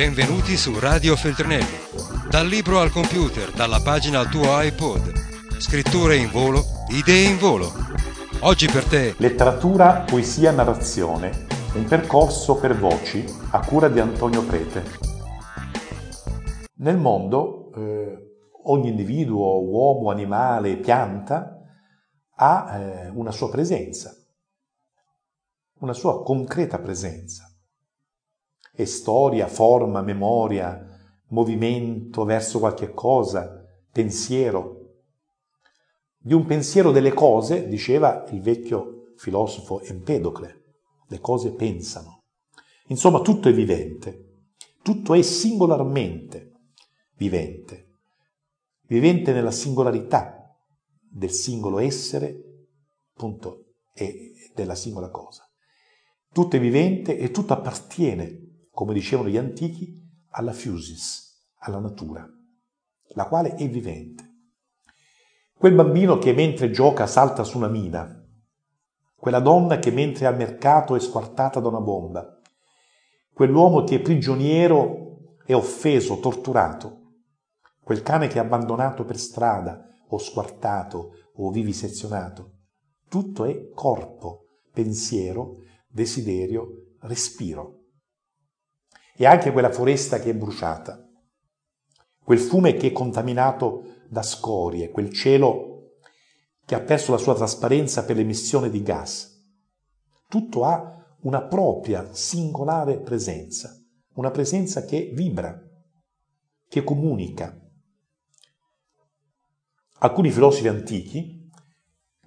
Benvenuti su Radio Feltrinelli. Dal libro al computer, dalla pagina al tuo iPod. Scritture in volo, idee in volo. Oggi per te. Letteratura, poesia, narrazione. Un percorso per voci a cura di Antonio Prete. Nel mondo eh, ogni individuo, uomo, animale, pianta, ha eh, una sua presenza, una sua concreta presenza è storia, forma, memoria, movimento verso qualche cosa, pensiero. Di un pensiero delle cose, diceva il vecchio filosofo Empedocle, le cose pensano. Insomma, tutto è vivente, tutto è singolarmente vivente, vivente nella singolarità del singolo essere, appunto, e della singola cosa. Tutto è vivente e tutto appartiene come dicevano gli antichi, alla fusis, alla natura, la quale è vivente. Quel bambino che mentre gioca salta su una mina, quella donna che mentre è al mercato è squartata da una bomba, quell'uomo che è prigioniero è offeso, torturato, quel cane che è abbandonato per strada o squartato o vivisezionato. Tutto è corpo, pensiero, desiderio, respiro e anche quella foresta che è bruciata, quel fiume che è contaminato da scorie, quel cielo che ha perso la sua trasparenza per l'emissione di gas. Tutto ha una propria singolare presenza, una presenza che vibra, che comunica. Alcuni filosofi antichi,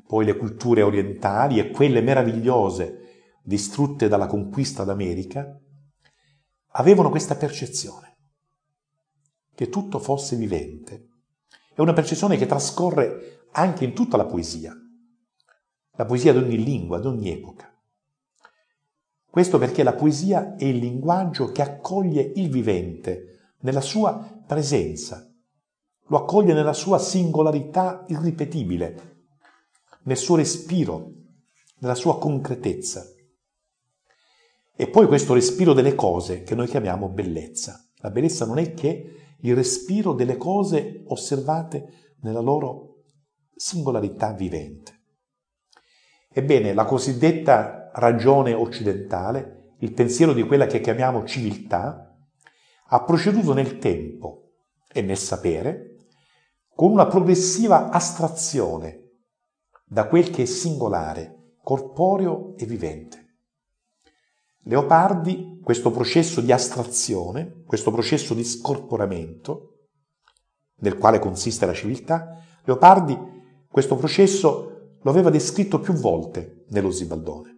poi le culture orientali e quelle meravigliose distrutte dalla conquista d'America, avevano questa percezione, che tutto fosse vivente. È una percezione che trascorre anche in tutta la poesia, la poesia di ogni lingua, di ogni epoca. Questo perché la poesia è il linguaggio che accoglie il vivente nella sua presenza, lo accoglie nella sua singolarità irripetibile, nel suo respiro, nella sua concretezza. E poi questo respiro delle cose che noi chiamiamo bellezza. La bellezza non è che il respiro delle cose osservate nella loro singolarità vivente. Ebbene, la cosiddetta ragione occidentale, il pensiero di quella che chiamiamo civiltà, ha proceduto nel tempo e nel sapere con una progressiva astrazione da quel che è singolare, corporeo e vivente. Leopardi, questo processo di astrazione, questo processo di scorporamento, nel quale consiste la civiltà, Leopardi questo processo lo aveva descritto più volte nello Zibaldone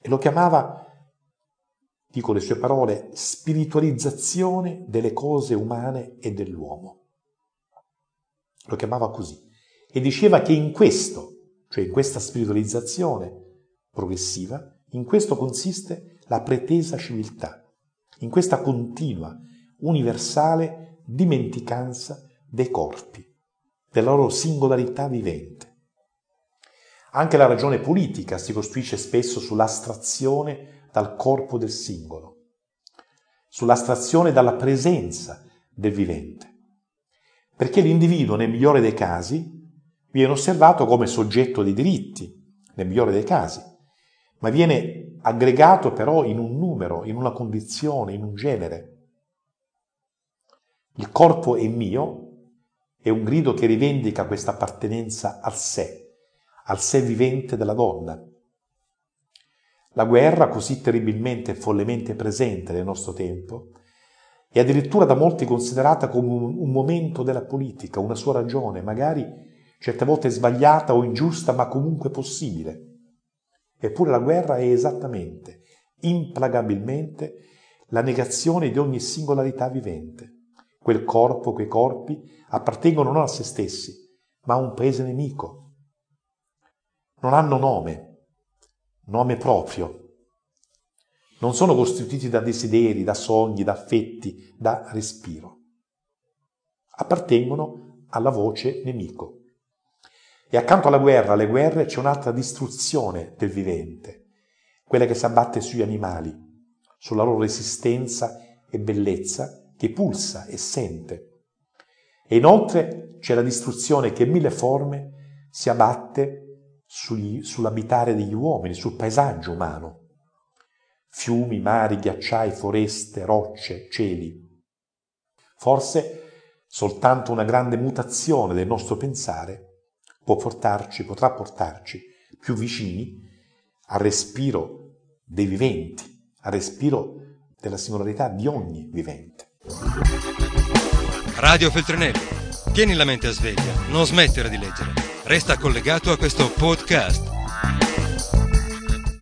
e lo chiamava, dico le sue parole, spiritualizzazione delle cose umane e dell'uomo. Lo chiamava così e diceva che in questo, cioè in questa spiritualizzazione progressiva, in questo consiste la pretesa civiltà, in questa continua, universale dimenticanza dei corpi, della loro singolarità vivente. Anche la ragione politica si costruisce spesso sull'astrazione dal corpo del singolo, sull'astrazione dalla presenza del vivente, perché l'individuo, nel migliore dei casi, viene osservato come soggetto di diritti, nel migliore dei casi, ma viene aggregato però in un numero, in una condizione, in un genere. Il corpo è mio è un grido che rivendica questa appartenenza al sé, al sé vivente della donna. La guerra, così terribilmente e follemente presente nel nostro tempo, è addirittura da molti considerata come un, un momento della politica, una sua ragione, magari certe volte sbagliata o ingiusta, ma comunque possibile. Eppure la guerra è esattamente, implagabilmente, la negazione di ogni singolarità vivente. Quel corpo, quei corpi appartengono non a se stessi, ma a un paese nemico. Non hanno nome, nome proprio. Non sono costituiti da desideri, da sogni, da affetti, da respiro. Appartengono alla voce nemico. E accanto alla guerra, alle guerre, c'è un'altra distruzione del vivente, quella che si abbatte sugli animali, sulla loro resistenza e bellezza che pulsa e sente. E inoltre c'è la distruzione che in mille forme si abbatte sugli, sull'abitare degli uomini, sul paesaggio umano. Fiumi, mari, ghiacciai, foreste, rocce, cieli. Forse soltanto una grande mutazione del nostro pensare può portarci, potrà portarci più vicini al respiro dei viventi, al respiro della singolarità di ogni vivente. Radio Feltrinelli, tieni la mente a sveglia, non smettere di leggere. Resta collegato a questo podcast.